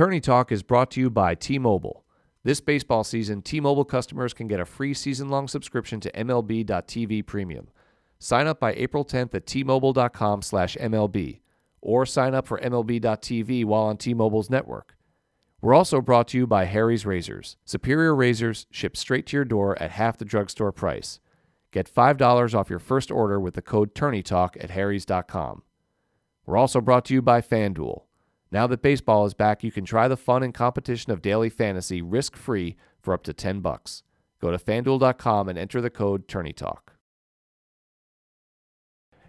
Tourney Talk is brought to you by T Mobile. This baseball season, T Mobile customers can get a free season long subscription to MLB.tv Premium. Sign up by April 10th at tmobile.com slash MLB or sign up for MLB.tv while on T Mobile's network. We're also brought to you by Harry's Razors. Superior razors shipped straight to your door at half the drugstore price. Get $5 off your first order with the code TourneyTalk at harrys.com. We're also brought to you by FanDuel. Now that baseball is back, you can try the fun and competition of daily fantasy risk-free for up to 10 bucks. Go to fanduel.com and enter the code TourneyTalk.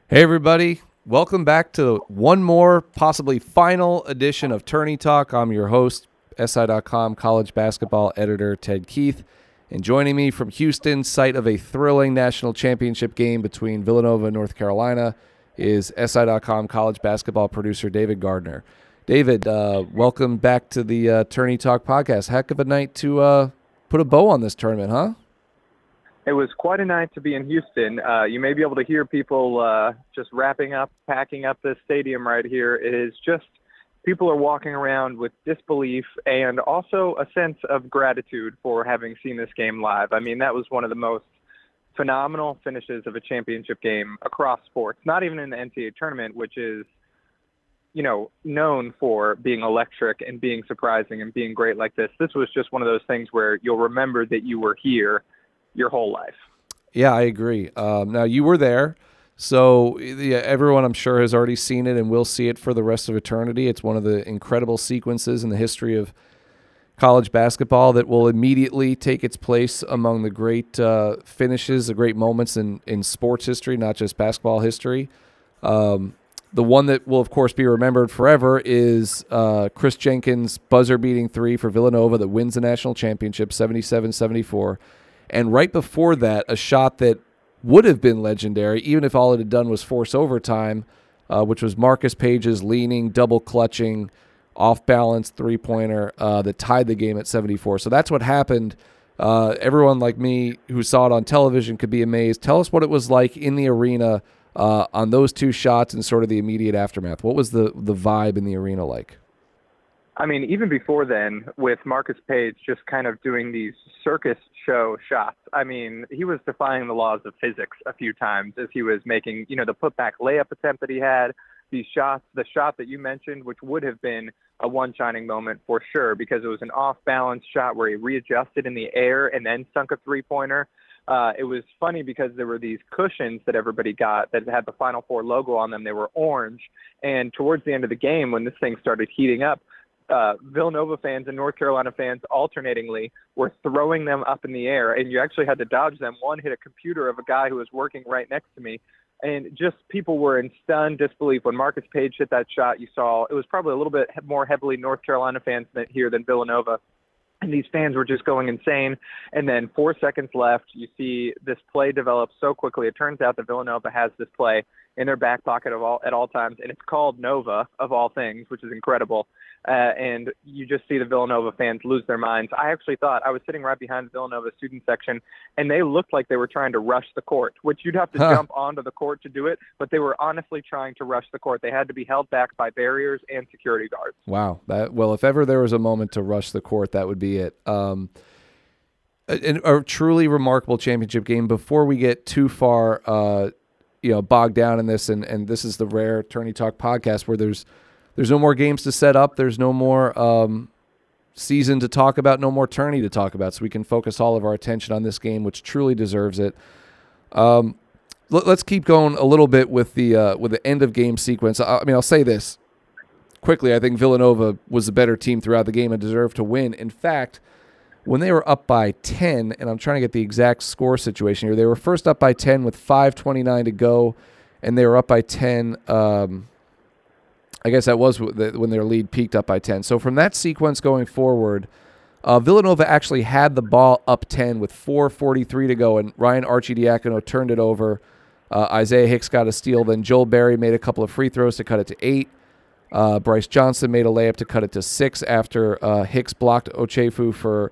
Hey everybody, welcome back to one more, possibly final edition of Tourney Talk. I'm your host, SI.com college basketball editor Ted Keith. And joining me from Houston, site of a thrilling national championship game between Villanova and North Carolina, is SI.com college basketball producer David Gardner. David, uh, welcome back to the uh, Tourney Talk podcast. Heck of a night to uh, put a bow on this tournament, huh? It was quite a night to be in Houston. Uh, you may be able to hear people uh, just wrapping up, packing up this stadium right here. It is just people are walking around with disbelief and also a sense of gratitude for having seen this game live. I mean, that was one of the most phenomenal finishes of a championship game across sports, not even in the NCAA tournament, which is, you know, known for being electric and being surprising and being great like this. This was just one of those things where you'll remember that you were here your whole life. Yeah, I agree. Um, now you were there, so yeah, everyone I'm sure has already seen it and will see it for the rest of eternity. It's one of the incredible sequences in the history of college basketball that will immediately take its place among the great uh, finishes, the great moments in in sports history, not just basketball history. Um, the one that will, of course, be remembered forever is uh, Kris Jenkins' buzzer beating three for Villanova that wins the national championship 77 74. And right before that, a shot that would have been legendary, even if all it had done was force overtime, uh, which was Marcus Paige's leaning, double clutching, off balance three pointer uh, that tied the game at 74. So that's what happened. Uh, everyone like me who saw it on television could be amazed. Tell us what it was like in the arena uh, on those two shots and sort of the immediate aftermath. What was the, the vibe in the arena like? I mean, even before then, with Marcus Paige just kind of doing these circus show shots. I mean, he was defying the laws of physics a few times as he was making, you know, the putback layup attempt that he had, these shots, the shot that you mentioned, which would have been a one shining moment for sure because it was an off balance shot where he readjusted in the air and then sunk a three pointer. Uh, it was funny because there were these cushions that everybody got that had the Final Four logo on them. They were orange. And towards the end of the game, when this thing started heating up, uh, Villanova fans and North Carolina fans alternatingly were throwing them up in the air, and you actually had to dodge them. One hit a computer of a guy who was working right next to me, and just people were in stunned disbelief when Marcus Paige hit that shot. You saw it was probably a little bit more heavily North Carolina fans here than Villanova. And these fans were just going insane. And then four seconds left, you see this play develop so quickly. It turns out that Villanova has this play in their back pocket of all at all times, and it's called Nova of all things, which is incredible uh, and you just see the Villanova fans lose their minds. I actually thought I was sitting right behind the Villanova student section, and they looked like they were trying to rush the court, which you'd have to huh. jump onto the court to do it, but they were honestly trying to rush the court. They had to be held back by barriers and security guards. Wow. That well, if ever there was a moment to rush the court, that would be it. Um, a, a, truly remarkable championship game. Before we get too far, uh, you know, bogged down in this, and and this is the rare Tourney Talk podcast where there's there's no more games to set up. There's no more um, season to talk about. No more tourney to talk about. So we can focus all of our attention on this game, which truly deserves it. Um, let, us keep going a little bit with the uh, with the end of game sequence. I, I mean, I'll say this quickly. I think Villanova was a better team throughout the game and deserved to win. In fact, when they were up by 10, and I'm trying to get the exact score situation here, they were first up by 10 with 5:29 to go, and they were up by 10. Um, I guess that was when their lead peaked up by 10. So from that sequence going forward, uh, Villanova actually had the ball up 10 with 4:43 to go, and Ryan Arcidiacono turned it over. Uh, Isaiah Hicks got a steal. Then Joel Berry made a couple of free throws to cut it to eight. Uh, Brice Johnson made a layup to cut it to six after uh, Hicks blocked Ochefu for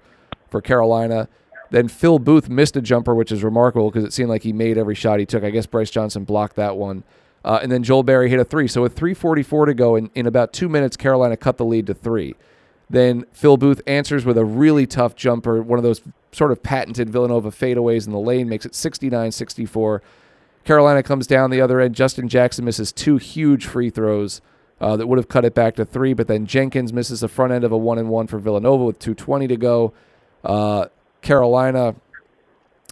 for Carolina. Then Phil Booth missed a jumper, which is remarkable because it seemed like he made every shot he took. I guess Brice Johnson blocked that one. Uh, and then Joel Berry hit a three. So with 3.44 to go, in, in about two minutes, Carolina cut the lead to three. Then Phil Booth answers with a really tough jumper, one of those sort of patented Villanova fadeaways in the lane, makes it 69 64. Carolina comes down the other end. Justin Jackson misses two huge free throws uh, that would have cut it back to three, but then Jenkins misses the front end of a one and one for Villanova with 2.20 to go. Uh, Carolina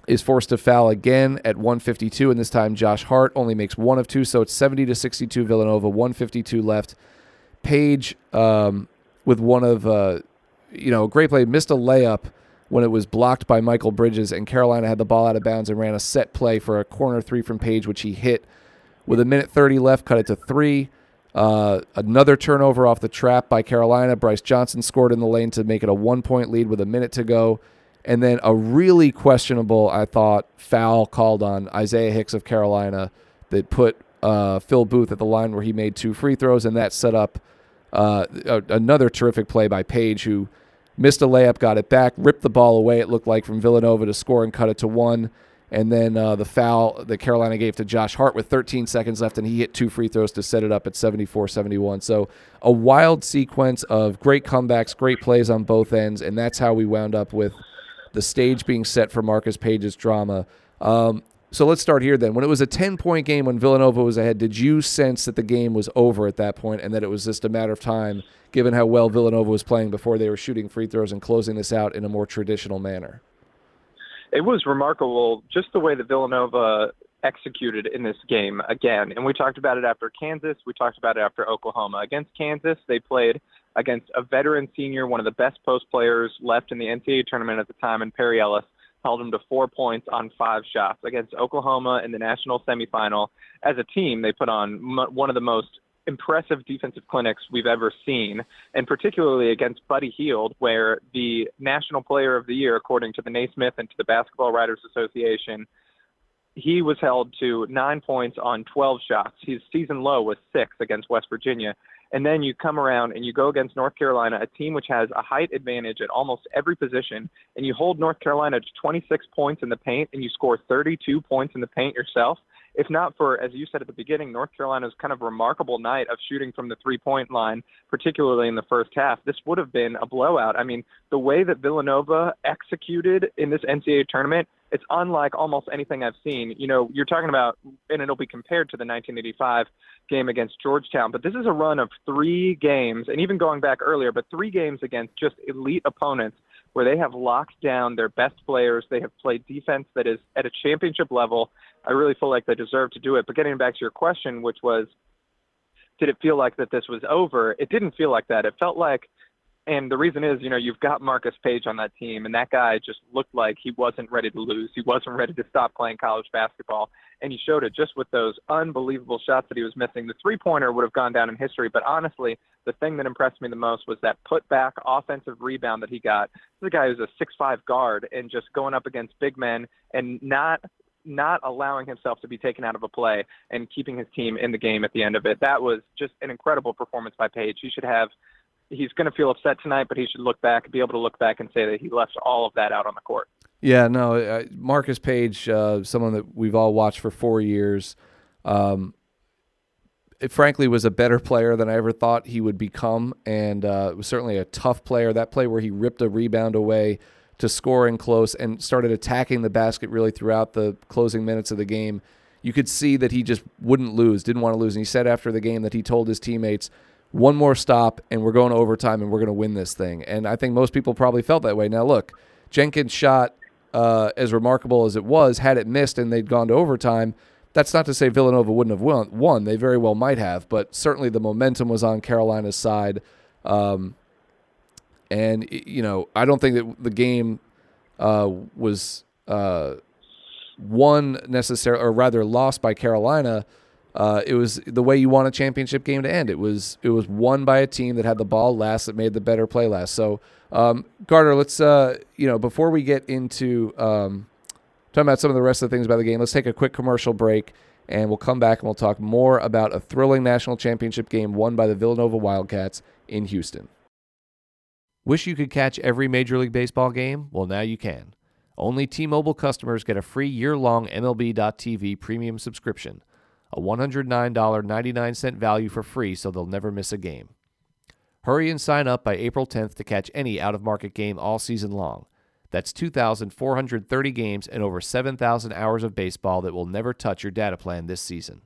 is forced to foul again at 152, and this time Josh Hart only makes one of two, so it's 70 to 62 Villanova, 152 left. Paige um, with one of, uh, you know, great play, missed a layup when it was blocked by Mikal Bridges, and Carolina had the ball out of bounds and ran a set play for a corner three from Paige, which he hit. With a minute 30 left, cut it to three. Uh, another turnover off the trap by Carolina. Brice Johnson scored in the lane to make it a one point lead with a minute to go. And then a really questionable, I thought, foul called on Isaiah Hicks of Carolina that put uh, Phil Booth at the line where he made two free throws, and that set up uh, another terrific play by Paige, who missed a layup, got it back, ripped the ball away, it looked like, from Villanova to score and cut it to one. And then uh, the foul that Carolina gave to Josh Hart with 13 seconds left, and he hit two free throws to set it up at 74 71. So a wild sequence of great comebacks, great plays on both ends, and that's how we wound up with the stage being set for Marcus Paige's drama. Um, so let's start here then. When it was a 10 point game when Villanova was ahead, did you sense that the game was over at that point and that it was just a matter of time, given how well Villanova was playing before they were shooting free throws and closing this out in a more traditional manner? it was remarkable just the way that Villanova executed in this game again. And we talked about it after Kansas. We talked about it after Oklahoma. Against Kansas, they played against a veteran senior, one of the best post players left in the NCAA tournament at the time, and Perry Ellis held him to four points on five shots. Against Oklahoma in the national semifinal, as a team, they put on m- one of the most impressive defensive clinics we've ever seen, and particularly against Buddy Hield, where the National Player of the Year, according to the Naismith and to the Basketball Writers Association, he was held to nine points on 12 shots. His season low was six against West Virginia. And then you come around and you go against North Carolina, a team which has a height advantage at almost every position, and you hold North Carolina to 26 points in the paint and you score 32 points in the paint yourself if not for, as you said at the beginning, North Carolina's kind of remarkable night of shooting from the three point line, particularly in the first half, this would have been a blowout. I mean, the way that Villanova executed in this NCAA tournament, it's unlike almost anything I've seen. You know, you're talking about, and it'll be compared to the 1985 game against Georgetown, but this is a run of three games, and even going back earlier, but three games against just elite opponents where they have locked down their best players. They have played defense that is at a championship level. I really feel like they deserve to do it. But getting back to your question, which was, did it feel like that this was over? It didn't feel like that. It felt like and the reason is, you know, you've got Marcus Paige on that team, and that guy just looked like he wasn't ready to lose. He wasn't ready to stop playing college basketball, and he showed it just with those unbelievable shots that he was missing. The three-pointer would have gone down in history, but honestly, the thing that impressed me the most was that put-back offensive rebound that he got. This guy who's a six-five guard and just going up against big men and not not allowing himself to be taken out of a play and keeping his team in the game at the end of it. That was just an incredible performance by Paige. He should have he's going to feel upset tonight, but he should look back, be able to look back and say that he left all of that out on the court. Yeah, no, uh, Marcus Paige, uh, someone that we've all watched for four years, um, it frankly was a better player than I ever thought he would become, and uh, was certainly a tough player. That play where he ripped a rebound away to score in close and started attacking the basket really throughout the closing minutes of the game. You could see that he just wouldn't lose, didn't want to lose. And he said after the game that he told his teammates, one more stop and we're going to overtime and we're going to win this thing. And I think most people probably felt that way. Now, look, Jenkins' shot, uh, as remarkable as it was, had it missed and they'd gone to overtime, that's not to say Villanova wouldn't have won. They very well might have, but certainly the momentum was on Carolina's side. Um, and, you know, I don't think that the game uh, was uh, won necessarily, or rather lost by Carolina uh, it was the way you want a championship game to end. It was it was won by a team that had the ball last, that made the better play last. So, um, Gardner, let's uh, you know before we get into um, talking about some of the rest of the things about the game, let's take a quick commercial break, and we'll come back and we'll talk more about a thrilling national championship game won by the Villanova Wildcats in Houston. Wish you could catch every Major League Baseball game? Well, now you can. Only T-Mobile customers get a free year-long MLB.tv premium subscription a $109.99 value for free so they'll never miss a game. Hurry and sign up by April 10th to catch any out of market game all season long. That's 2,430 games and over 7,000 hours of baseball that will never touch your data plan this season.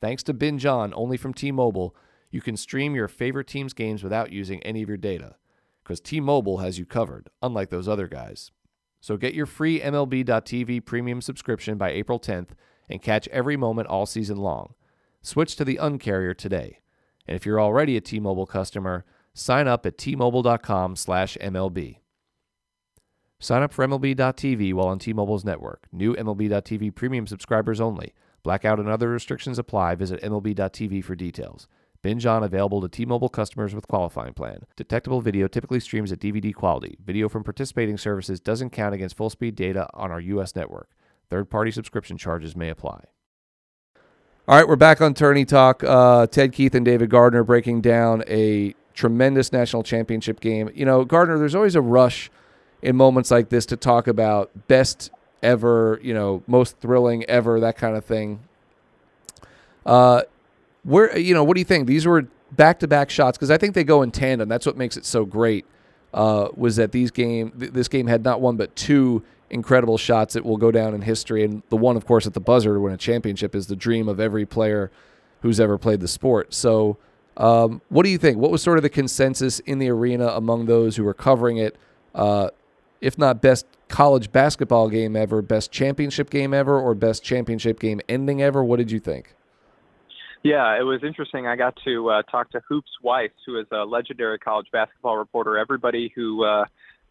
Thanks to Binge On, only from T Mobile, you can stream your favorite team's games without using any of your data. Because T Mobile has you covered, unlike those other guys. So get your free MLB.tv premium subscription by April 10th and catch every moment all season long. Switch to the uncarrier today. And if you're already a T-Mobile customer, sign up at tmobile.com/mlb. Sign up for MLB.tv while on T-Mobile's network. New MLB.tv premium subscribers only. Blackout and other restrictions apply. Visit MLB.tv for details. Binge on available to T-Mobile customers with qualifying plan. Detectable video typically streams at DVD quality. Video from participating services doesn't count against full speed data on our U.S. network. Third-party subscription charges may apply. All right, we're back on Tourney Talk. Uh, Ted Keith and David Gardner breaking down a tremendous national championship game. You know, Gardner, there's always a rush in moments like this to talk about best ever, you know, most thrilling ever, that kind of thing. Uh, where you know, what do you think? These were back-to-back shots because I think they go in tandem. That's what makes it so great. Uh, was that these game th- this game had not one but two incredible shots that will go down in history, and the one, of course, at the buzzer to win a championship is the dream of every player who's ever played the sport. So, um, what do you think? What was sort of the consensus in the arena among those who were covering it? Uh, if not best college basketball game ever, best championship game ever, or best championship game ending ever? What did you think? Yeah, it was interesting. I got to uh, talk to Hoops Weiss, who is a legendary college basketball reporter. Everybody who uh,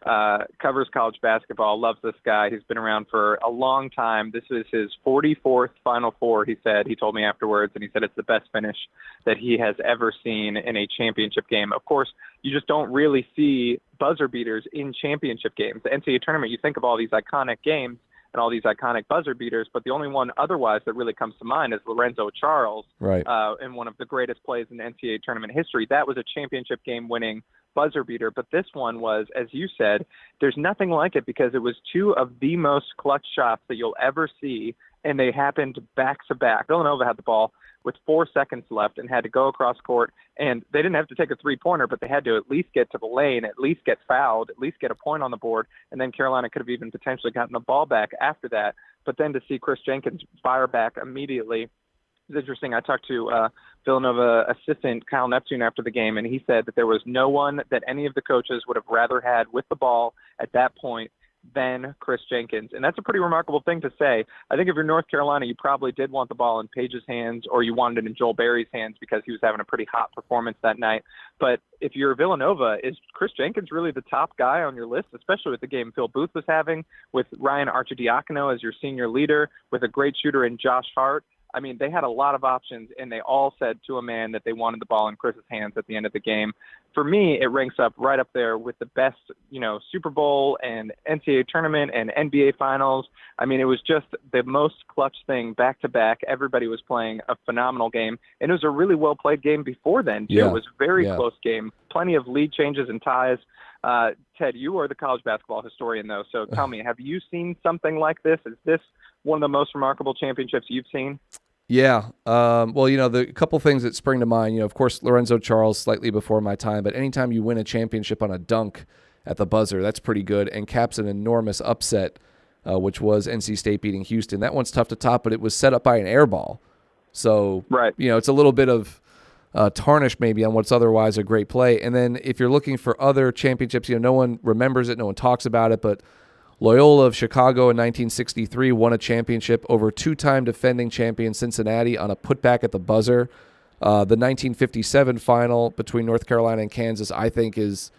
uh, covers college basketball loves this guy. He's been around for a long time. This is his 44th Final Four, he said. He told me afterwards, and he said it's the best finish that he has ever seen in a championship game. Of course, you just don't really see buzzer beaters in championship games. The NCAA tournament, you think of all these iconic games and all these iconic buzzer beaters, but the only one otherwise that really comes to mind is Lorenzo Charles right. uh, in one of the greatest plays in NCAA tournament history. That was a championship game winning buzzer beater, but this one was, as you said, there's nothing like it because it was two of the most clutch shots that you'll ever see, and they happened back to back. Villanova had the ball with four seconds left and had to go across court. And they didn't have to take a three pointer, but they had to at least get to the lane, at least get fouled, at least get a point on the board. And then Carolina could have even potentially gotten the ball back after that. But then to see Kris Jenkins fire back immediately it's interesting. I talked to uh, Villanova assistant Kyle Neptune after the game, and he said that there was no one that any of the coaches would have rather had with the ball at that point than Kris Jenkins. And that's a pretty remarkable thing to say. I think if you're North Carolina, you probably did want the ball in Paige's hands or you wanted it in Joel Berry's hands because he was having a pretty hot performance that night. But if you're Villanova, is Kris Jenkins really the top guy on your list, especially with the game Phil Booth was having, with Ryan Arcidiacono as your senior leader, with a great shooter in Josh Hart? I mean, they had a lot of options, and they all said to a man that they wanted the ball in Kris's hands at the end of the game. For me, it ranks up right up there with the best, you know, Super Bowl and NCAA tournament and NBA finals. I mean, it was just the most clutch thing back to back. Everybody was playing a phenomenal game, and it was a really well played game before then. Too. Yeah. It was a very Yeah. close game, plenty of lead changes and ties. Uh, Ted, you are the college basketball historian, though. So tell me, have you seen something like this? Is this one of the most remarkable championships you've seen? Yeah. Um, well, you know, the couple things that spring to mind, you know, of course, Lorenzo Charles slightly before my time, but anytime you win a championship on a dunk at the buzzer, that's pretty good and caps an enormous upset, uh, which was NC State beating Houston. That one's tough to top, but it was set up by an air ball. So, Right. you know, it's a little bit of uh, tarnish maybe on what's otherwise a great play. And then if you're looking for other championships, you know, no one remembers it, no one talks about it, but Loyola of Chicago in 1963 won a championship over two-time defending champion Cincinnati on a putback at the buzzer. Uh, the 1957 final between North Carolina and Kansas, I think, is,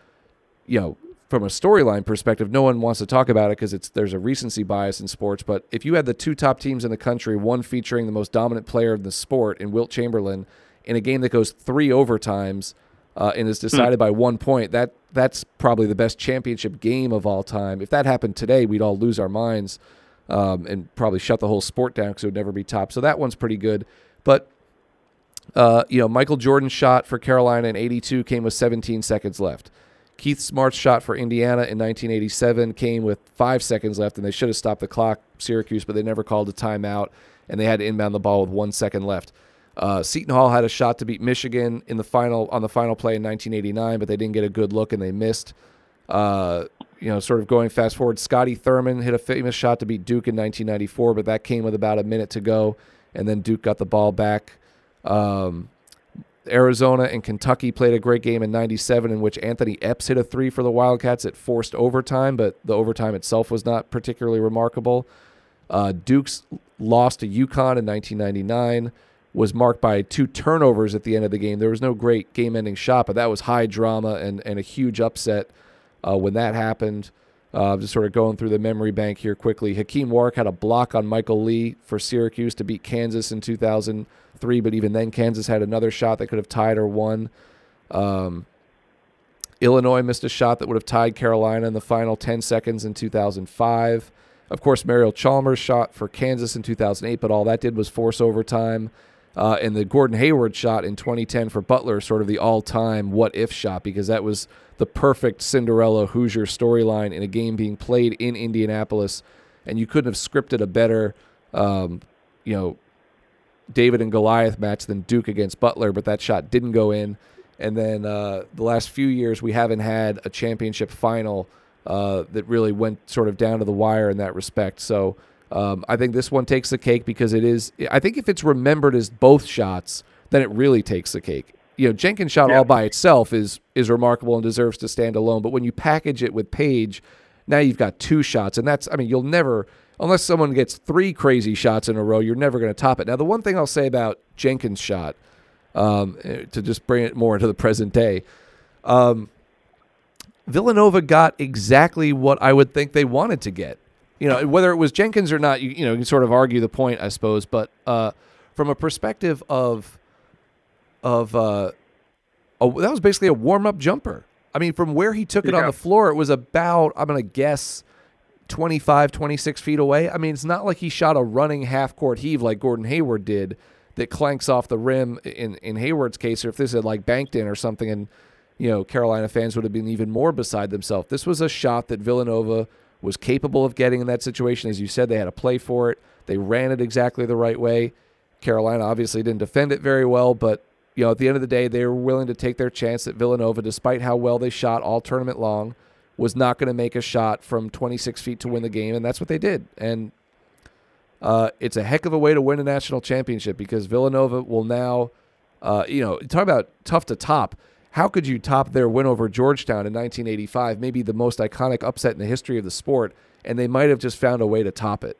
you know, from a storyline perspective, no one wants to talk about it because it's there's a recency bias in sports. But if you had the two top teams in the country, one featuring the most dominant player in the sport in Wilt Chamberlain, in a game that goes three overtimes uh, and is decided by one point, that that's probably the best championship game of all time. If that happened today, we'd all lose our minds um, and probably shut the whole sport down because it would never be top. So that one's pretty good. But uh, you know, Michael Jordan's shot for Carolina in '82 came with 17 seconds left. Keith Smart's shot for Indiana in 1987 came with five seconds left, and they should have stopped the clock, Syracuse, but they never called a timeout, and they had to inbound the ball with one second left. Uh, Seton Hall had a shot to beat Michigan in the final on the final play in 1989, but they didn't get a good look and they missed. Uh, you know, sort of going fast forward, Scotty Thurman hit a famous shot to beat Duke in 1994, but that came with about a minute to go, and then Duke got the ball back. Um, Arizona and Kentucky played a great game in 97 in which Anthony Epps hit a three for the Wildcats. It forced overtime, but the overtime itself was not particularly remarkable. Uh, Duke's lost to UConn in 1999 was marked by two turnovers at the end of the game. There was no great game ending shot, but that was high drama and, and a huge upset uh, when that happened. Uh, just sort of going through the memory bank here quickly. Hakim Warrick had a block on Michael Lee for Syracuse to beat Kansas in 2003, but even then, Kansas had another shot that could have tied or won. Um, Illinois missed a shot that would have tied Carolina in the final 10 seconds in 2005. Of course, Mario Chalmers shot for Kansas in 2008, but all that did was force overtime. Uh, and the Gordon Hayward shot in 2010 for Butler, sort of the all time what if shot, because that was the perfect Cinderella Hoosier storyline in a game being played in Indianapolis. And you couldn't have scripted a better, um, you know, David and Goliath match than Duke against Butler, but that shot didn't go in. And then uh, the last few years, we haven't had a championship final uh, that really went sort of down to the wire in that respect. So um, I think this one takes the cake because it is. I think if it's remembered as both shots, then it really takes the cake. You know, Jenkins' shot yeah. all by itself is is remarkable and deserves to stand alone. But when you package it with Paige, now you've got two shots, and that's. I mean, you'll never unless someone gets three crazy shots in a row, you're never going to top it. Now, the one thing I'll say about Jenkins' shot, um, eh, to just bring it more into the present day, um, Villanova got exactly what I would think they wanted to get you know, whether it was Jenkins or not, you, you know, you can sort of argue the point, I suppose. But uh, from a perspective of of uh, a, that was basically a warm up jumper. I mean, from where he took it yeah. on the floor, it was about I'm going to guess 25, 26 feet away. I mean, it's not like he shot a running half court heave like Gordon Hayward did that clanks off the rim in in Hayward's case, or if this had like banked in or something, and you know Carolina fans would have been even more beside themselves. This was a shot that Villanova was capable of getting in that situation. As you said, they had a play for it. They ran it exactly the right way. Carolina obviously didn't defend it very well, but you know, at the end of the day, they were willing to take their chance that Villanova, despite how well they shot all tournament long, was not going to make a shot from 26 feet to win the game, and that's what they did. And uh, it's a heck of a way to win a national championship because Villanova will now, uh, you know, talk about tough to top how could you top their win over Georgetown in 1985, maybe the most iconic upset in the history of the sport? And they might have just found a way to top it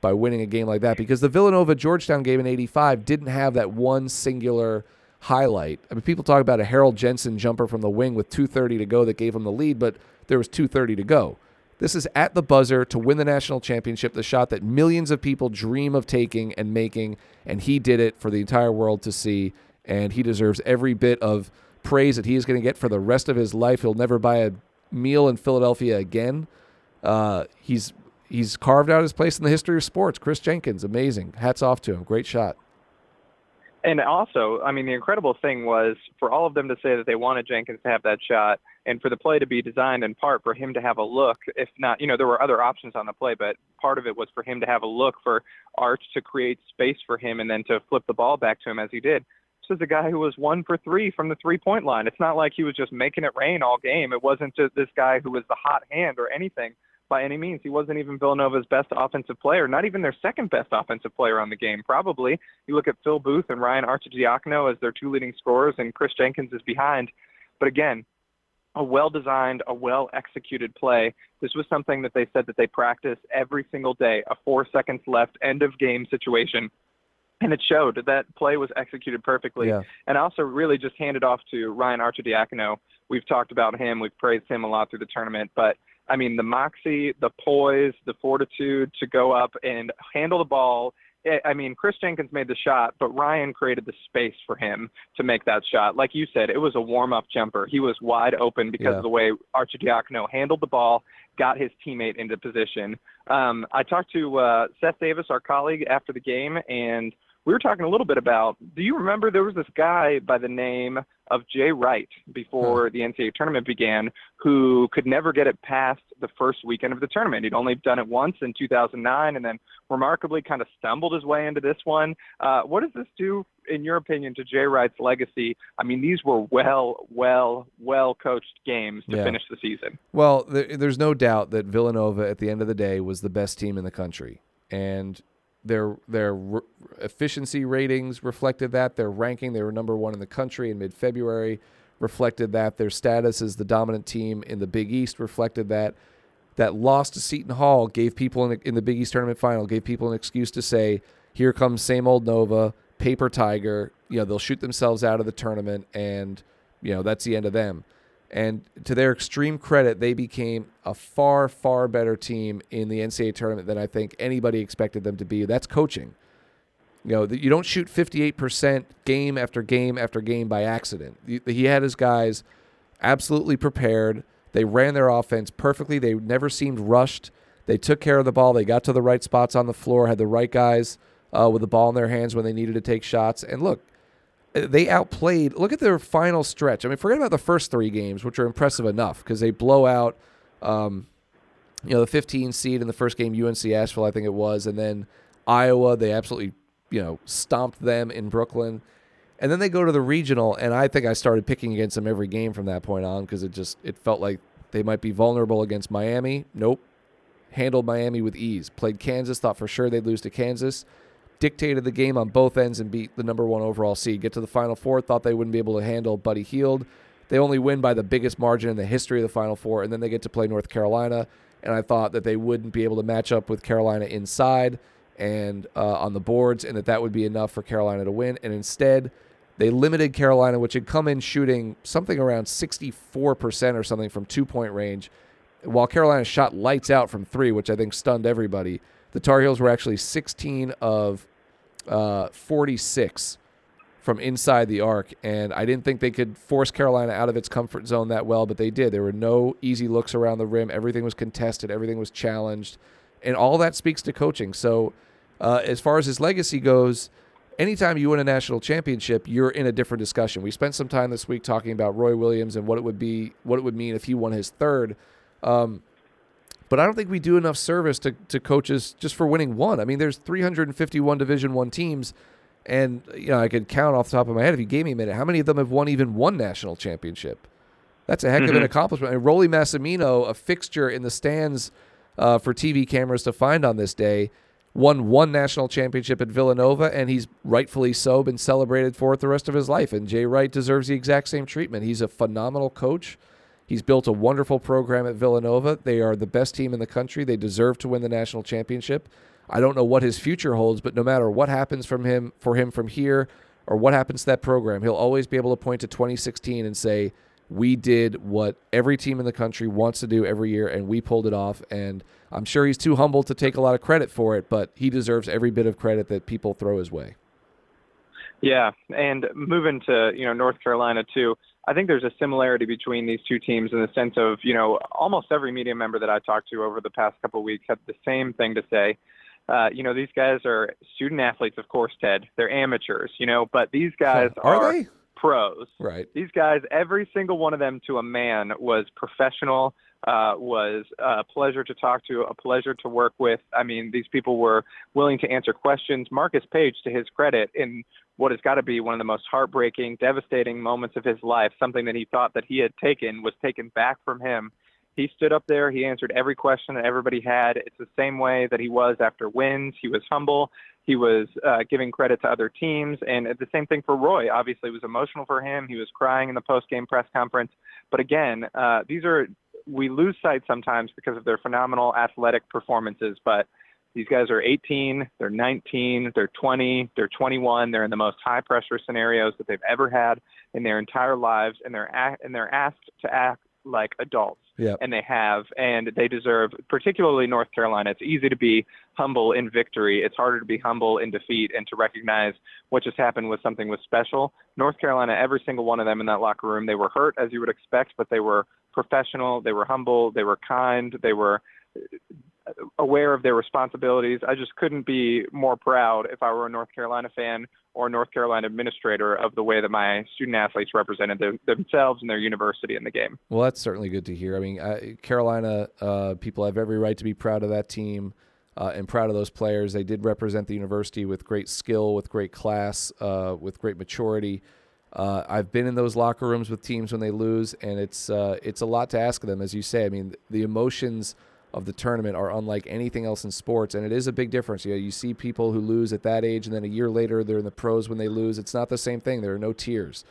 by winning a game like that because the Villanova Georgetown game in 85 didn't have that one singular highlight. I mean, people talk about a Harold Jensen jumper from the wing with 2:30 to go that gave them the lead, but there was 2:30 to go. This is at the buzzer to win the national championship, the shot that millions of people dream of taking and making, and he did it for the entire world to see, and he deserves every bit of praise that he is going to get for the rest of his life. He'll never buy a meal in Philadelphia again. Uh, he's he's carved out his place in the history of sports. Kris Jenkins, amazing. Hats off to him. Great shot. And also, I mean, the incredible thing was for all of them to say that they wanted Jenkins to have that shot, and for the play to be designed in part for him to have a look. If not, you know, there were other options on the play, but part of it was for him to have a look for Arch to create space for him and then to flip the ball back to him as he did. Is a guy who was one for three from the three point line. It's not like he was just making it rain all game. It wasn't just this guy who was the hot hand or anything by any means. He wasn't even Villanova's best offensive player, not even their second best offensive player on the game, probably. You look at Phil Booth and Ryan Arcidiacono as their two leading scorers, and Kris Jenkins is behind. But again, a well designed, a well executed play. This was something that they said that they practice every single day, a four seconds left end of game situation and it showed that play was executed perfectly. Yeah. And also really just handed off to Ryan Arcidiacono. We've talked about him, we've praised him a lot through the tournament, but I mean the moxie, the poise, the fortitude to go up and handle the ball. I mean, Kris Jenkins made the shot, but Ryan created the space for him to make that shot. Like you said, it was a warm-up jumper. He was wide open because yeah. of the way Arcidiacono handled the ball, got his teammate into position. Um, I talked to uh, Seth Davis, our colleague, after the game, and we were talking a little bit about. Do you remember there was this guy by the name of Jay Wright before the NCAA tournament began, who could never get it past the first weekend of the tournament. He'd only done it once in 2009, and then remarkably kind of stumbled his way into this one. Uh, what does this do, in your opinion, to Jay Wright's legacy? I mean, these were well, well, well coached games to yeah. finish the season. Well, there, there's no doubt that Villanova, at the end of the day, was the best team in the country, and their their re- efficiency ratings reflected that. Their ranking, they were number one in the country in mid February, reflected that. Their status as the dominant team in the Big East reflected that. That loss to Seton Hall gave people in the, in the Big East tournament final gave people an excuse to say, "Here comes same old Nova, paper tiger." You know they'll shoot themselves out of the tournament, and you know that's the end of them. And to their extreme credit, they became a far, far better team in the NCAA tournament than I think anybody expected them to be. That's coaching. You know, you don't shoot 58% game after game after game by accident. He had his guys absolutely prepared. They ran their offense perfectly. They never seemed rushed. They took care of the ball. They got to the right spots on the floor, had the right guys uh, with the ball in their hands when they needed to take shots. And look, they outplayed. Look at their final stretch. I mean, forget about the first three games, which are impressive enough because they blow out, um, you know, the 15 seed in the first game, UNC Asheville, I think it was, and then Iowa. They absolutely, you know, stomped them in Brooklyn, and then they go to the regional, and I think I started picking against them every game from that point on because it just it felt like they might be vulnerable against Miami. Nope, handled Miami with ease. Played Kansas, thought for sure they'd lose to Kansas dictated the game on both ends and beat the number one overall seed. Get to the Final Four, thought they wouldn't be able to handle Buddy Hield. They only win by the biggest margin in the history of the Final Four, and then they get to play North Carolina. And I thought that they wouldn't be able to match up with Carolina inside and uh, on the boards, and that that would be enough for Carolina to win. And instead, they limited Carolina, which had come in shooting something around 64% or something from two point range, while Carolina shot lights out from three, which I think stunned everybody. The Tar Heels were actually 16 of uh, 46 from inside the arc, and I didn't think they could force Carolina out of its comfort zone that well, but they did. There were no easy looks around the rim. Everything was contested. Everything was challenged, and all that speaks to coaching. So, uh, as far as his legacy goes, anytime you win a national championship, you're in a different discussion. We spent some time this week talking about Roy Williams and what it would be, what it would mean if he won his third. Um, but I don't think we do enough service to, to coaches just for winning one. I mean, there's 351 Division One teams, and you know I could count off the top of my head if you gave me a minute how many of them have won even one national championship. That's a heck mm-hmm. of an mm-hmm. accomplishment. And Rollie Massimino, a fixture in the stands uh, for TV cameras to find on this day, won one national championship at Villanova, and he's rightfully so been celebrated for it the rest of his life. And Jay Wright deserves the exact same treatment. He's a phenomenal coach. He's built a wonderful program at Villanova. They are the best team in the country. They deserve to win the national championship. I don't know what his future holds, but no matter what happens from him for him from here or what happens to that program, he'll always be able to point to 2016 and say, "We did what every team in the country wants to do every year and we pulled it off." And I'm sure he's too humble to take a lot of credit for it, but he deserves every bit of credit that people throw his way. Yeah, and moving to, you know, North Carolina too I think there's a similarity between these two teams in the sense of, you know, almost every media member that I talked to over the past couple of weeks had the same thing to say. Uh, you know, these guys are student athletes, of course, Ted. They're amateurs, you know, but these guys are, are they? pros. Right. These guys, every single one of them to a man was professional, uh, was a pleasure to talk to, a pleasure to work with. I mean, these people were willing to answer questions. Marcus Paige, to his credit, in what has got to be one of the most heartbreaking, devastating moments of his life, something that he thought that he had taken was taken back from him. He stood up there, he answered every question that everybody had. It's the same way that he was after wins. He was humble. He was uh, giving credit to other teams, and the same thing for Roy. Obviously, it was emotional for him. He was crying in the post-game press conference. But again, uh, these are we lose sight sometimes because of their phenomenal athletic performances. But these guys are 18, they're 19, they're 20, they're 21. They're in the most high pressure scenarios that they've ever had in their entire lives, and they're and they're asked to act like adults. Yep. And they have, and they deserve, particularly North Carolina. It's easy to be humble in victory. It's harder to be humble in defeat and to recognize what just happened was something was special. North Carolina, every single one of them in that locker room, they were hurt as you would expect, but they were professional. They were humble. They were kind. They were aware of their responsibilities. I just couldn't be more proud if I were a North Carolina fan or North Carolina administrator of the way that my student athletes represented them, themselves and their university in the game. Well, that's certainly good to hear. I mean, uh, Carolina uh, people have every right to be proud of that team. Uh, and proud of those players. They did represent the university with great skill, with great class, uh, with great maturity. Uh, I've been in those locker rooms with teams when they lose, and it's uh, it's a lot to ask of them, as you say. I mean, the emotions of the tournament are unlike anything else in sports, and it is a big difference. You know, you see people who lose at that age, and then a year later they're in the pros when they lose. It's not the same thing. There are no tears.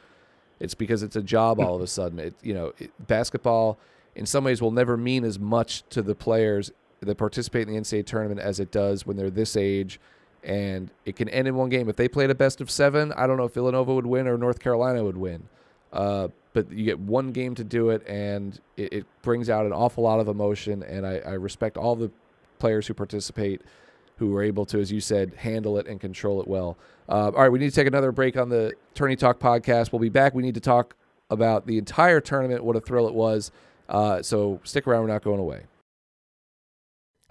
It's because it's a job all of a sudden. It, you know, it, basketball in some ways will never mean as much to the players that participate in the NCAA tournament as it does when they're this age. And it can end in one game. If they played a best of seven, I don't know if Villanova would win or North Carolina would win. Uh, but you get one game to do it, and it, it brings out an awful lot of emotion. And I, I, respect all the players who participate, who are able to, as you said, handle it and control it well. Uh, all right, we need to take another break on the Tourney Talk podcast. We'll be back. We need to talk about the entire tournament, what a thrill it was. Uh, so stick around. We're not going away.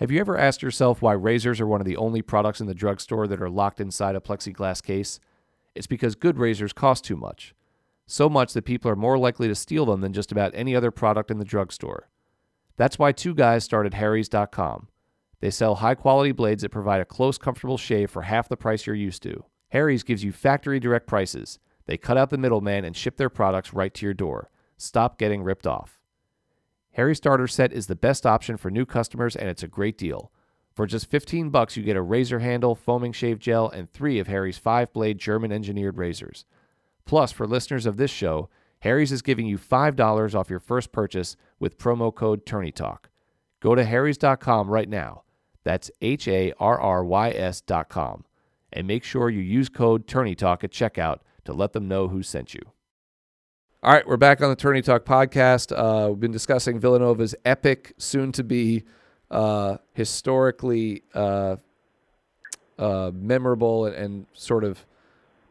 Have you ever asked yourself why razors are one of the only products in the drugstore that are locked inside a plexiglass case? It's because good razors cost too much so much that people are more likely to steal them than just about any other product in the drugstore. That's why two guys started Harry's.com. They sell high quality blades that provide a close, comfortable shave for half the price you're used to. Harry's gives you factory direct prices. They cut out the middleman and ship their products right to your door. Stop getting ripped off. Harry Starter Set is the best option for new customers and it's a great deal. For just 15 bucks you get a razor handle, foaming shave gel, and 3 of Harry's 5-blade German engineered razors. Plus, for listeners of this show, Harry's is giving you $5 off your first purchase with promo code TourneyTalk. Go to harrys.com right now. That's H A R R Y S.com. And make sure you use code TourneyTalk at checkout to let them know who sent you. All right, we're back on the Tourney Talk podcast. Uh, we've been discussing Villanova's epic, soon to be uh, historically uh, uh memorable and, and, sort of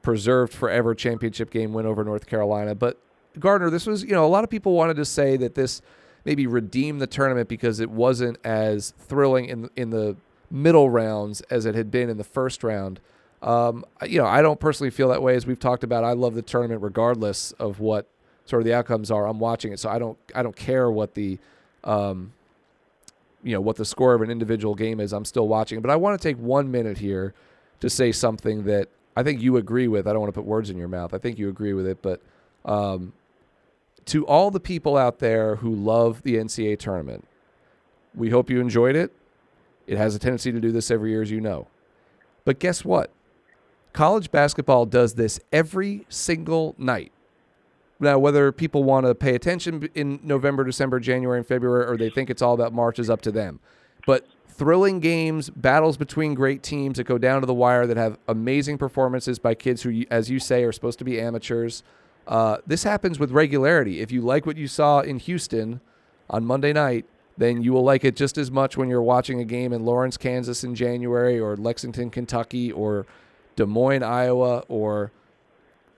preserved forever championship game win over North Carolina. But Gardner, this was, you know, a lot of people wanted to say that this maybe redeemed the tournament because it wasn't as thrilling in in the middle rounds as it had been in the first round. Um, you know, I don't personally feel that way. As we've talked about, I love the tournament regardless of what sort of the outcomes are. I'm watching it, so I don't I don't care what the um, you know what the score of an individual game is. I'm still watching it, but I want to take one minute here to say something that I think you agree with. I don't want to put words in your mouth. I think you agree with it, but um, to all the people out there who love the NCAA tournament, we hope you enjoyed it. It has a tendency to do this every year, as you know. But guess what? College basketball does this every single night. Now, whether people want to pay attention in November, December, January, and February, or they think it's all about March, is up to them. But thrilling games, battles between great teams that go down to the wire that have amazing performances by kids who, as you say, are supposed to be amateurs. Uh, this happens with regularity. If you like what you saw in Houston on Monday night, then you will like it just as much when you're watching a game in Lawrence, Kansas in January, or Lexington, Kentucky, or Des Moines, Iowa, or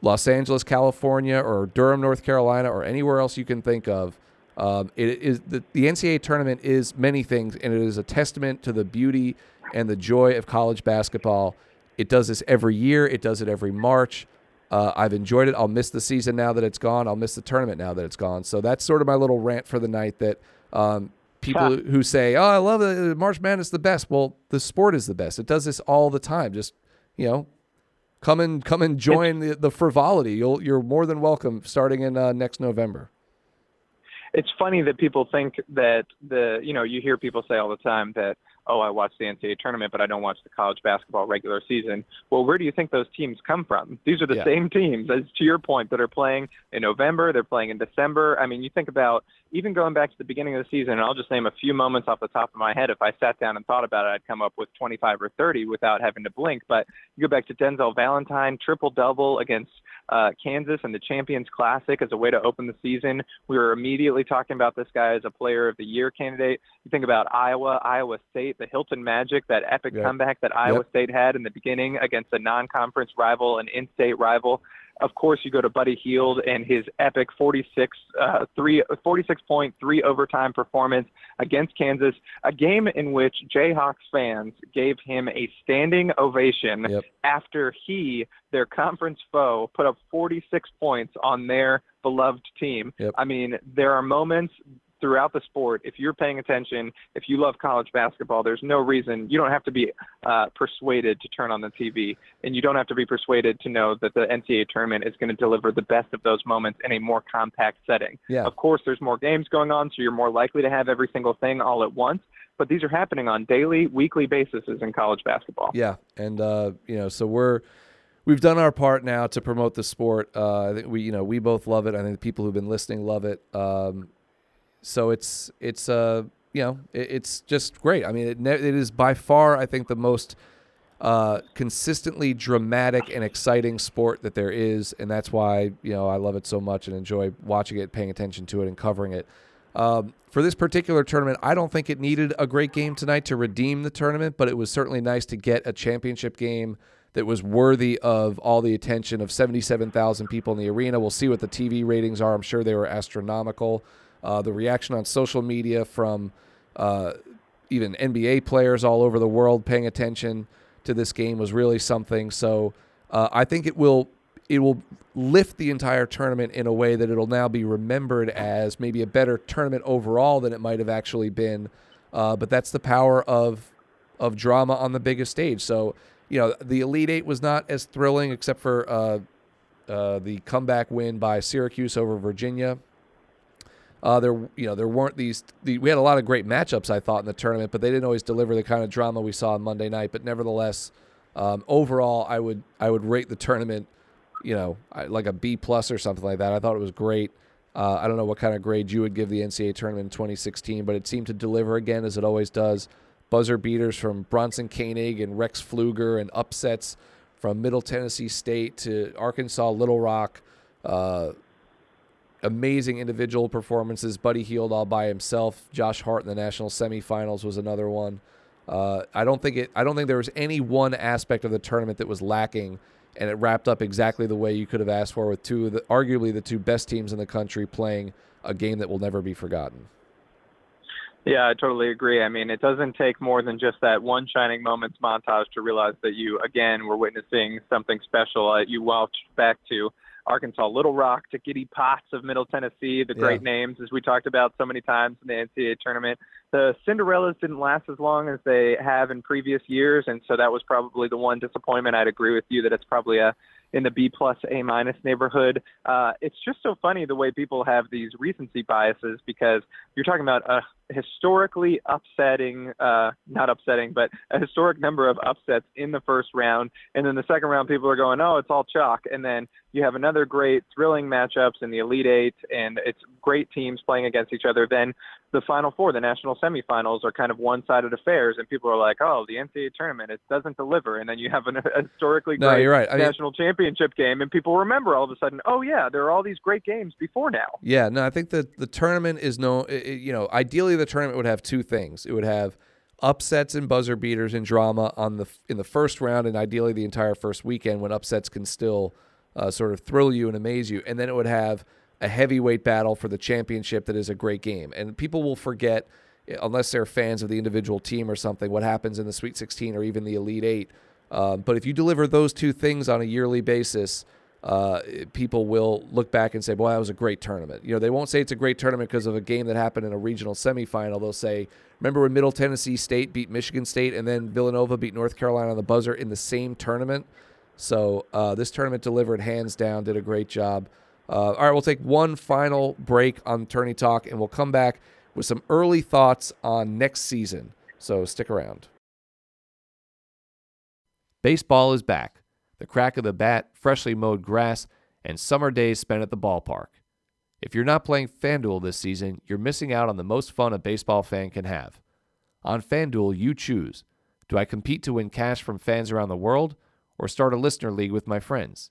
Los Angeles, California, or Durham, North Carolina, or anywhere else you can think of. Um, it is the, the NCAA tournament is many things, and it is a testament to the beauty and the joy of college basketball. It does this every year. It does it every March. Uh, I've enjoyed it. I'll miss the season now that it's gone. I'll miss the tournament now that it's gone. So that's sort of my little rant for the night. That um, people who say, "Oh, I love it, March Madness the best." Well, the sport is the best. It does this all the time. Just you know, come and come and join the, the frivolity. You'll you're more than welcome starting in uh, next November it's funny that people think that the you know you hear people say all the time that oh I watch the NCAA tournament but I don't watch the college basketball regular season. Well, where do you think those teams come from? These are the yeah. same teams as to your point that are playing in November, they're playing in December. I mean, you think about even going back to the beginning of the season, and I'll just name a few moments off the top of my head. If I sat down and thought about it, I'd come up with 25 or 30 without having to blink. But you go back to Denzel Valentine, triple double against uh, Kansas and the Champions Classic as a way to open the season. We were immediately talking about this guy as a Player of the Year candidate. You think about Iowa, Iowa State, the Hilton Magic, that epic yep. comeback that Iowa yep. State had in the beginning against a non-conference rival, an in-state rival. Of course, you go to Buddy Hield and his epic 46 uh, three 46 point three overtime performance against Kansas, a game in which Jayhawks fans gave him a standing ovation Yep. after he, their conference foe, put up 46 points on their beloved team. Yep. I mean, there are moments throughout the sport. If you're paying attention, if you love college basketball, there's no reason you don't have to be uh, persuaded to turn on the TV, and you don't have to be persuaded to know that the NCAA tournament is going to deliver the best of those moments in a more compact setting. Yeah. Of course, there's more games going on, so you're more likely to have every single thing all at once. But these are happening on daily, weekly basis in college basketball. Yeah, and uh, you know, so we're we've done our part now to promote the sport. Uh, I think we, you know, we both love it. I think the people who've been listening love it. Um, so it's it's uh, you know, it, it's just great. I mean, it ne- it is by far, I think, the most uh, consistently dramatic and exciting sport that there is, and that's why you know I love it so much and enjoy watching it, paying attention to it, and covering it. Um, for this particular tournament, I don't think it needed a great game tonight to redeem the tournament, but it was certainly nice to get a championship game that was worthy of all the attention of 77,000 people in the arena. We'll see what the TV ratings are. I'm sure they were astronomical. Uh, the reaction on social media from uh, even NBA players all over the world paying attention to this game was really something. So uh, I think it will it will lift the entire tournament in a way that it'll now be remembered as maybe a better tournament overall than it might have actually been. Uh, but that's the power of of drama on the biggest stage. So you know the Elite Eight was not as thrilling except for uh, uh, the comeback win by Syracuse over Virginia. Uh, there, you know, there weren't these. The, we had a lot of great matchups, I thought, in the tournament, but they didn't always deliver the kind of drama we saw on Monday night. But nevertheless, um, overall, I would I would rate the tournament, you know, like a B plus or something like that. I thought it was great. Uh, I don't know what kind of grade you would give the NCAA tournament in 2016, but it seemed to deliver again as it always does. Buzzer beaters from Bronson Koenig and Rex Pflueger, and upsets from Middle Tennessee State to Arkansas Little Rock. Uh, amazing individual performances. Buddy Hield all by himself. Josh Hart in the national semifinals was another one. Uh, I don't think it. I don't think there was any one aspect of the tournament that was lacking, and it wrapped up exactly the way you could have asked for, with two of the arguably the two best teams in the country playing a game that will never be forgotten. Yeah, I totally agree. I mean, it doesn't take more than just that one shining moments montage to realize that you, again, were witnessing something special. Uh, you watch back to Arkansas Little Rock, to Giddy Potts of Middle Tennessee, the great names, as we talked about so many times in the NCAA tournament. The Cinderellas didn't last as long as they have in previous years, and so that was probably the one disappointment. I'd agree with you that it's probably a in the B plus A minus neighborhood. Uh, it's just so funny the way people have these recency biases because you're talking about a historically upsetting, uh, not upsetting, but a historic number of upsets in the first round, and then the second round people are going, oh, it's all chalk, and then you have another great thrilling matchups in the Elite Eight, and it's great teams playing against each other. Then the Final Four, the national semifinals, are kind of one-sided affairs, and people are like, oh, the NCAA tournament, it doesn't deliver, and then you have an, a historically No, great right. I mean- national championship game, and people remember all of a sudden, oh yeah, there are all these great games before now. Yeah, no, I think that the tournament is no, i- i- you know, ideally the tournament would have two things. It would have upsets and buzzer beaters and drama on the in the first round, and ideally the entire first weekend when upsets can still uh, sort of thrill you and amaze you, and then it would have a heavyweight battle for the championship that is a great game, and people will forget. Unless they're fans of the individual team or something, what happens in the Sweet 16 or even the Elite Eight. Um, but if you deliver those two things on a yearly basis, uh, people will look back and say, "Boy, that was a great tournament." You know, they won't say it's a great tournament because of a game that happened in a regional semifinal. They'll say, "Remember when Middle Tennessee State beat Michigan State and then Villanova beat North Carolina on the buzzer in the same tournament?" So uh, this tournament delivered hands down, did a great job. Uh, all right, we'll take one final break on Tourney Talk, and we'll come back with some early thoughts on next season. So stick around. Baseball is back. The crack of the bat, freshly mowed grass, and summer days spent at the ballpark. If you're not playing FanDuel this season, you're missing out on the most fun a baseball fan can have. On FanDuel, you choose do I compete to win cash from fans around the world or start a listener league with my friends?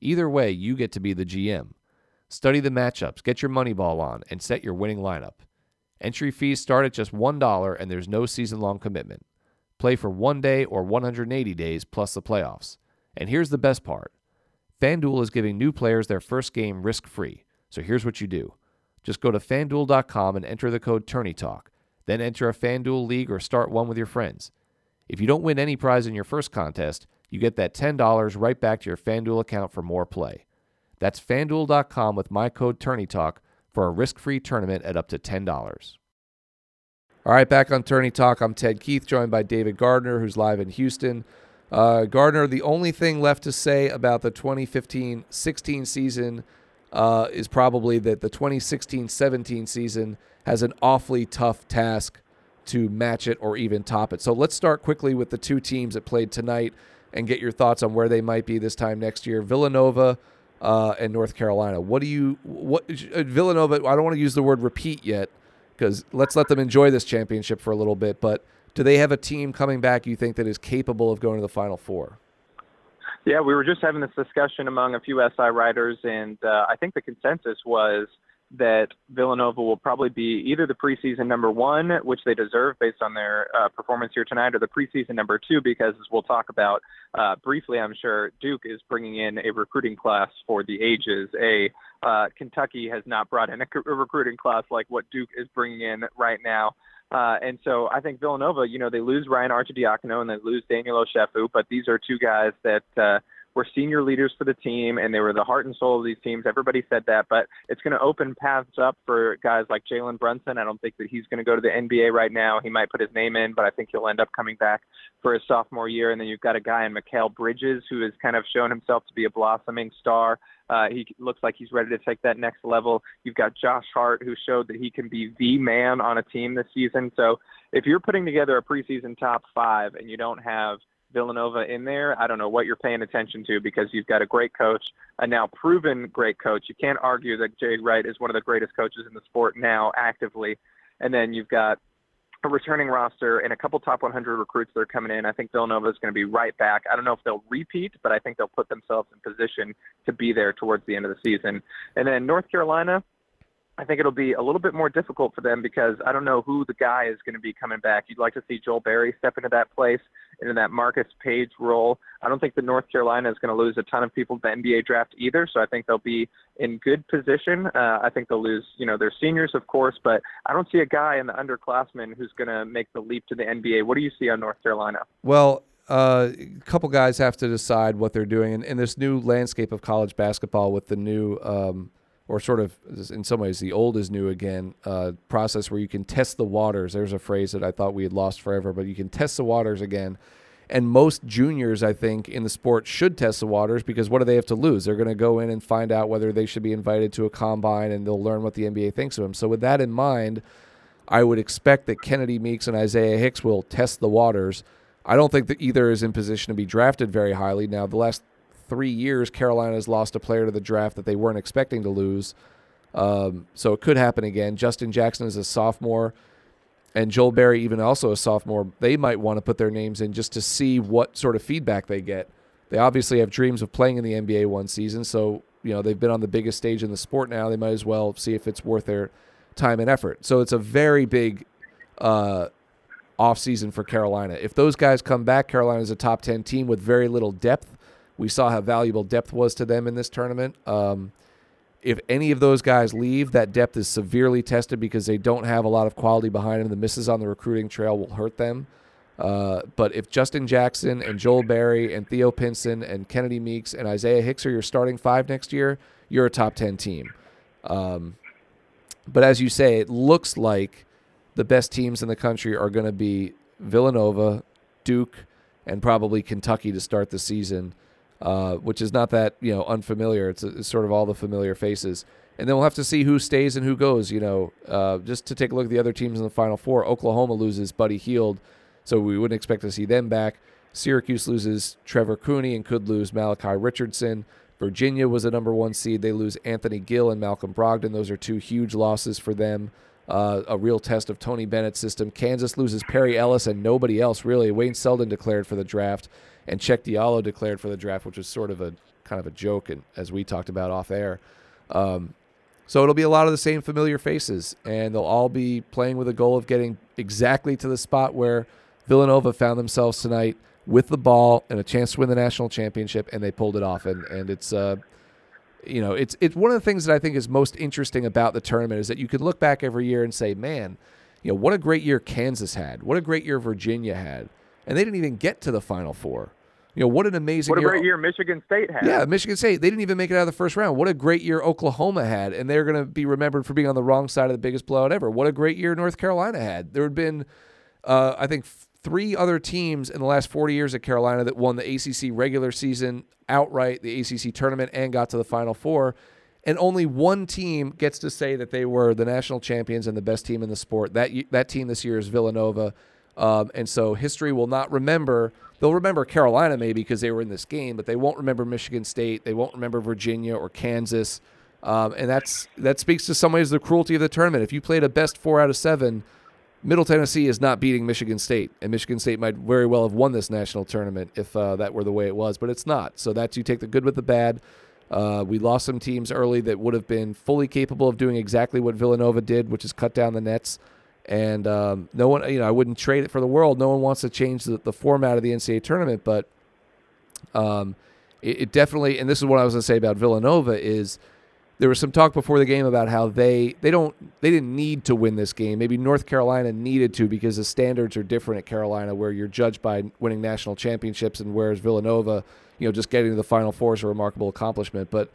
Either way, you get to be the GM. Study the matchups, get your money ball on, and set your winning lineup. Entry fees start at just $1 and there's no season long commitment. Play for one day or 180 days plus the playoffs. And here's the best part FanDuel is giving new players their first game risk free. So here's what you do just go to fanduel.com and enter the code TourneyTalk. Then enter a FanDuel league or start one with your friends. If you don't win any prize in your first contest, you get that $10 right back to your FanDuel account for more play. That's fanduel.com with my code TourneyTalk for a risk free tournament at up to $10. All right, back on Tourney Talk. I'm Ted Keith, joined by David Gardner, who's live in Houston. Uh, Gardner, the only thing left to say about the 2015 16 season uh, is probably that the 2016 17 season has an awfully tough task to match it or even top it. So let's start quickly with the two teams that played tonight and get your thoughts on where they might be this time next year. Villanova uh, and North Carolina. What do you what uh, Villanova? I don't want to use the word repeat yet because let's let them enjoy this championship for a little bit. But do they have a team coming back you think that is capable of going to the Final Four? Yeah, we were just having this discussion among a few SI writers, and uh, I think the consensus was that Villanova will probably be either the preseason number one, which they deserve based on their uh, performance here tonight, or the preseason number two, because as we'll talk about uh, briefly, I'm sure Duke is bringing in a recruiting class for the ages. A uh, Kentucky has not brought in a, a recruiting class like what Duke is bringing in right now. Uh, and so I think Villanova, you know, they lose Ryan Arcidiacono and they lose Daniel Ochefu, but these are two guys that uh, were senior leaders for the team and they were the heart and soul of these teams. Everybody said that, but it's going to open paths up for guys like Jalen Brunson. I don't think that he's going to go to the NBA right now. He might put his name in, but I think he'll end up coming back for his sophomore year. And then you've got a guy in Mikal Bridges who has kind of shown himself to be a blossoming star. Uh, he looks like he's ready to take that next level. You've got Josh Hart, who showed that he can be the man on a team this season. So if you're putting together a preseason top five and you don't have Villanova in there, I don't know what you're paying attention to because you've got a great coach, a now proven great coach. You can't argue that Jay Wright is one of the greatest coaches in the sport now actively. And then you've got a returning roster and a couple top 100 recruits that are coming in. I think Villanova is going to be right back. I don't know if they'll repeat, but I think they'll put themselves in position to be there towards the end of the season. And then North Carolina, I think it'll be a little bit more difficult for them because I don't know who the guy is going to be coming back. You'd like to see Joel Berry step into that place, into that Marcus Paige role. I don't think that North Carolina is going to lose a ton of people to the NBA draft either, so I think they'll be in good position. Uh, I think they'll lose, you know, their seniors, of course, but I don't see a guy in the underclassmen who's going to make the leap to the NBA. What do you see on North Carolina? Well, uh, a couple guys have to decide what they're doing in, in this new landscape of college basketball with the new um, or sort of in some ways the old is new again uh, process where you can test the waters. There's a phrase that I thought we had lost forever, but you can test the waters again. And most juniors, I think, in the sport should test the waters because what do they have to lose? They're going to go in and find out whether they should be invited to a combine and they'll learn what the NBA thinks of them. So, with that in mind, I would expect that Kennedy Meeks and Isaiah Hicks will test the waters. I don't think that either is in position to be drafted very highly. Now, the last three years, Carolina has lost a player to the draft that they weren't expecting to lose. Um, so it could happen again. Justin Jackson is a sophomore, and Joel Berry, even also a sophomore. They might want to put their names in just to see what sort of feedback they get. They obviously have dreams of playing in the NBA one season, so you know they've been on the biggest stage in the sport now. They might as well see if it's worth their time and effort. So it's a very big uh, off season for Carolina. If those guys come back, Carolina is a top ten team with very little depth. We saw how valuable depth was to them in this tournament. Um, if any of those guys leave, that depth is severely tested because they don't have a lot of quality behind them. The misses on the recruiting trail will hurt them. Uh, but if Justin Jackson and Joel Berry and Theo Pinson and Kennedy Meeks and Isaiah Hicks are your starting five next year, you're a top 10 team. Um, but as you say, it looks like the best teams in the country are going to be Villanova, Duke, and probably Kentucky to start the season uh, which is not that you know unfamiliar. It's, it's, sort of all the familiar faces, and then we'll have to see who stays and who goes. You know, uh, just to take a look at the other teams in the Final Four. Oklahoma loses Buddy Hield, so we wouldn't expect to see them back. Syracuse loses Trevor Cooney and could lose Malachi Richardson. Virginia was a number one seed. They lose Anthony Gill and Malcolm Brogdon. Those are two huge losses for them. Uh, a real test of Tony Bennett's system. Kansas loses Perry Ellis and nobody else really. Wayne Selden declared for the draft and Cheick Diallo declared for the draft, which was sort of a kind of a joke, and as we talked about off air. Um, so it'll be a lot of the same familiar faces, and they'll all be playing with a goal of getting exactly to the spot where Villanova found themselves tonight, with the ball and a chance to win the national championship, and they pulled it off. And and it's uh, you know, it's it's one of the things that I think is most interesting about the tournament is that you can look back every year and say, man, you know, what a great year Kansas had, what a great year Virginia had, and they didn't even get to the Final Four. You know, what an amazing what a year. great year Michigan State had. Yeah, Michigan State. They didn't even make it out of the first round. What a great year Oklahoma had, and they're going to be remembered for being on the wrong side of the biggest blowout ever. What a great year North Carolina had. There had been, uh, I think, three other teams in the last 40 years at Carolina that won the ACC regular season outright, the ACC tournament, and got to the Final Four. And only one team gets to say that they were the national champions and the best team in the sport. That that team this year is Villanova, um, and so history will not remember. They'll remember Carolina maybe because they were in this game, but they won't remember Michigan State. They won't remember Virginia or Kansas. Um, and that's that speaks to some ways the cruelty of the tournament. If you played a best four out of seven, Middle Tennessee is not beating Michigan State, and Michigan State might very well have won this national tournament if uh, that were the way it was, but it's not. So that's you take the good with the bad. Uh, we lost some teams early that would have been fully capable of doing exactly what Villanova did, which is cut down the nets. And um, no one, you know, I wouldn't trade it for the world. No one wants to change the, the format of the NCAA tournament, but um, it, it, definitely. And this is what I was going to say about Villanova is there was some talk before the game about how they they don't they didn't need to win this game. Maybe North Carolina needed to because the standards are different at Carolina, where you're judged by winning national championships, and whereas Villanova, you know, just getting to the Final Four is a remarkable accomplishment. But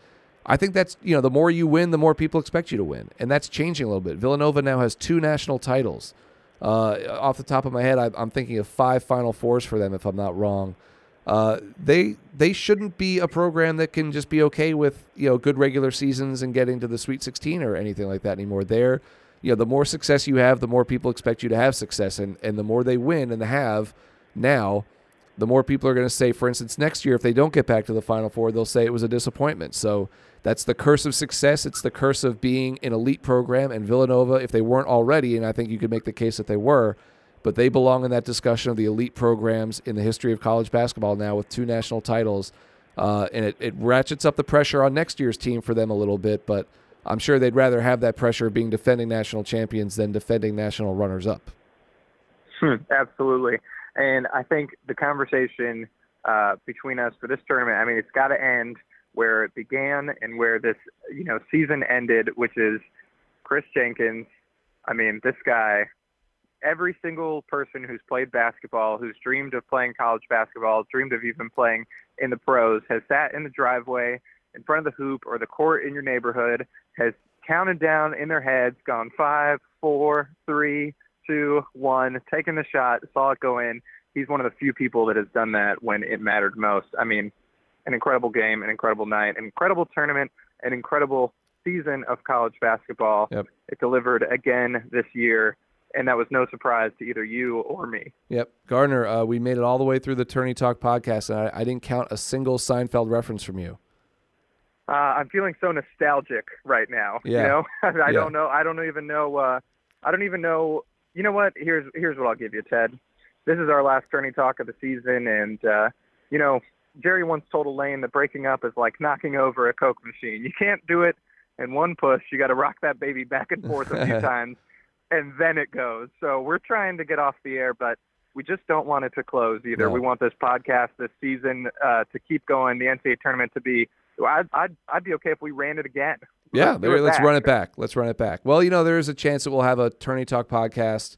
I think that's you know the more you win, the more people expect you to win, and that's changing a little bit. Villanova now has two national titles. Uh, off the top of my head, I, I'm thinking of five Final Fours for them, if I'm not wrong. Uh, they they shouldn't be a program that can just be okay with you know good regular seasons and getting to the Sweet 16 or anything like that anymore. They're you know the more success you have, the more people expect you to have success, and and the more they win and have now, the more people are going to say, for instance, next year if they don't get back to the Final Four, they'll say it was a disappointment. So that's the curse of success. It's the curse of being an elite program. And Villanova, if they weren't already, and I think you could make the case that they were, but they belong in that discussion of the elite programs in the history of college basketball now with two national titles. Uh, and it, it ratchets up the pressure on next year's team for them a little bit, but I'm sure they'd rather have that pressure of being defending national champions than defending national runners up. Hmm, absolutely. And I think the conversation uh, between us for this tournament, I mean, it's got to end where it began and where this, you know, season ended, which is Kris Jenkins. I mean, this guy every single person who's played basketball, who's dreamed of playing college basketball, dreamed of even playing in the pros, has sat in the driveway in front of the hoop or the court in your neighborhood, has counted down in their heads, gone five, four, three, two, one, taken the shot, saw it go in. He's one of the few people that has done that when it mattered most. I mean, an incredible game, an incredible night, an incredible tournament, an incredible season of college basketball. Yep. It delivered again this year and that was no surprise to either you or me. Yep, Gardner, uh, we made it all the way through the Tourney Talk podcast, and I, I didn't count a single Seinfeld reference from you. Uh, I'm feeling so nostalgic right now. Yeah. You know, I yeah. don't know. I don't even know. Uh, I don't even know. You know what? Here's here's what I'll give you, Ted. This is our last Tourney Talk of the season, and uh, you know, Jerry once told Elaine that breaking up is like knocking over a Coke machine. You can't do it in one push. You got to rock that baby back and forth a few times and then it goes. So we're trying to get off the air, but we just don't want it to close either. No. We want this podcast, this season, uh, to keep going. The NCAA tournament to be. I'd I'd, I'd be okay if we ran it again. Yeah, let's, let's run it back. Let's run it back. Well, you know, there is a chance that we'll have a Tourney Talk podcast.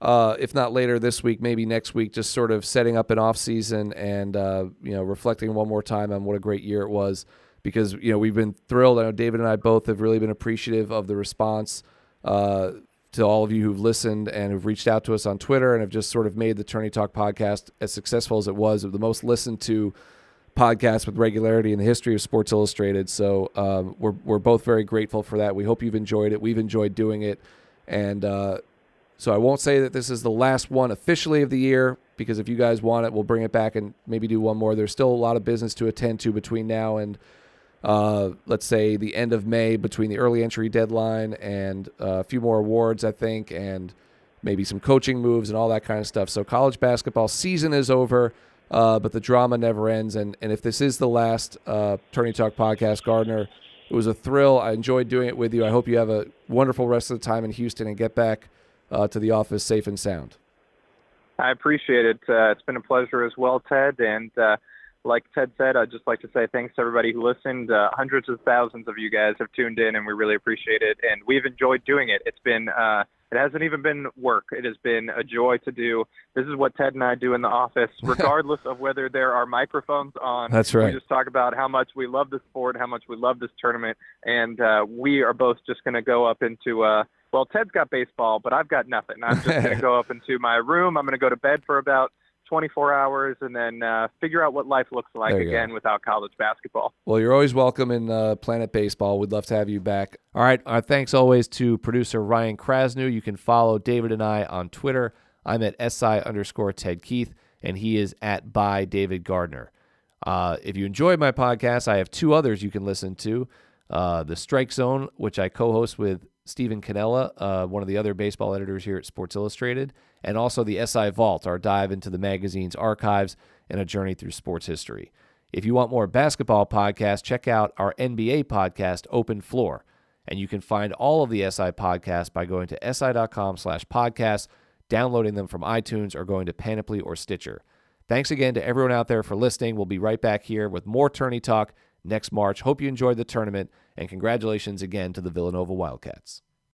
Uh, if not later this week, maybe next week, just sort of setting up an off season and uh, you know reflecting one more time on what a great year it was. Because you know we've been thrilled. I know David and I both have really been appreciative of the response uh, to all of you who've listened and who've reached out to us on Twitter and have just sort of made the Tourney Talk podcast as successful as it was, the most listened to podcast with regularity in the history of Sports Illustrated. So um, we're we're both very grateful for that. We hope you've enjoyed it. We've enjoyed doing it, and uh, so I won't say that this is the last one officially of the year because if you guys want it, we'll bring it back and maybe do one more. There's still a lot of business to attend to between now and. Uh, let's say the end of May between the early entry deadline and uh, a few more awards, I think, and maybe some coaching moves and all that kind of stuff. So college basketball season is over, uh, but the drama never ends. And and if this is the last uh, Tourney Talk podcast, Gardner, it was a thrill. I enjoyed doing it with you. I hope you have a wonderful rest of the time in Houston and get back uh, to the office safe and sound. I appreciate it. Uh, it's been a pleasure as well, Ted. And like Ted said, I'd just like to say thanks to everybody who listened. Uh, hundreds of thousands of you guys have tuned in, and we really appreciate it. And we've enjoyed doing it. It's been, uh, it hasn't even been work. It has been a joy to do. This is what Ted and I do in the office, regardless of whether there are microphones on. That's right. We just talk about how much we love the sport, how much we love this tournament, and uh, we are both just going to go up into. Uh, well, Ted's got baseball, but I've got nothing. I'm just going to go up into my room. I'm going to go to bed for about 24 hours and then uh, figure out what life looks like again go. without college basketball. Well, you're always welcome in uh, Planet Baseball. We'd love to have you back. All right. Our thanks always to producer Ryan Krasnew. You can follow David and I on Twitter. I'm at SI underscore Ted Keith, and he is at by David Gardner. Uh, if you enjoyed my podcast, I have two others you can listen to. Uh, the Strike Zone, which I co host with Stephen Cannella, uh, one of the other baseball editors here at Sports Illustrated, and also the SI Vault, our dive into the magazine's archives and a journey through sports history. If you want more basketball podcasts, check out our NBA podcast, Open Floor. And you can find all of the SI podcasts by going to si.com slash podcasts, downloading them from iTunes, or going to Panoply or Stitcher. Thanks again to everyone out there for listening. We'll be right back here with more tourney talk next March. Hope you enjoyed the tournament, and congratulations again to the Villanova Wildcats.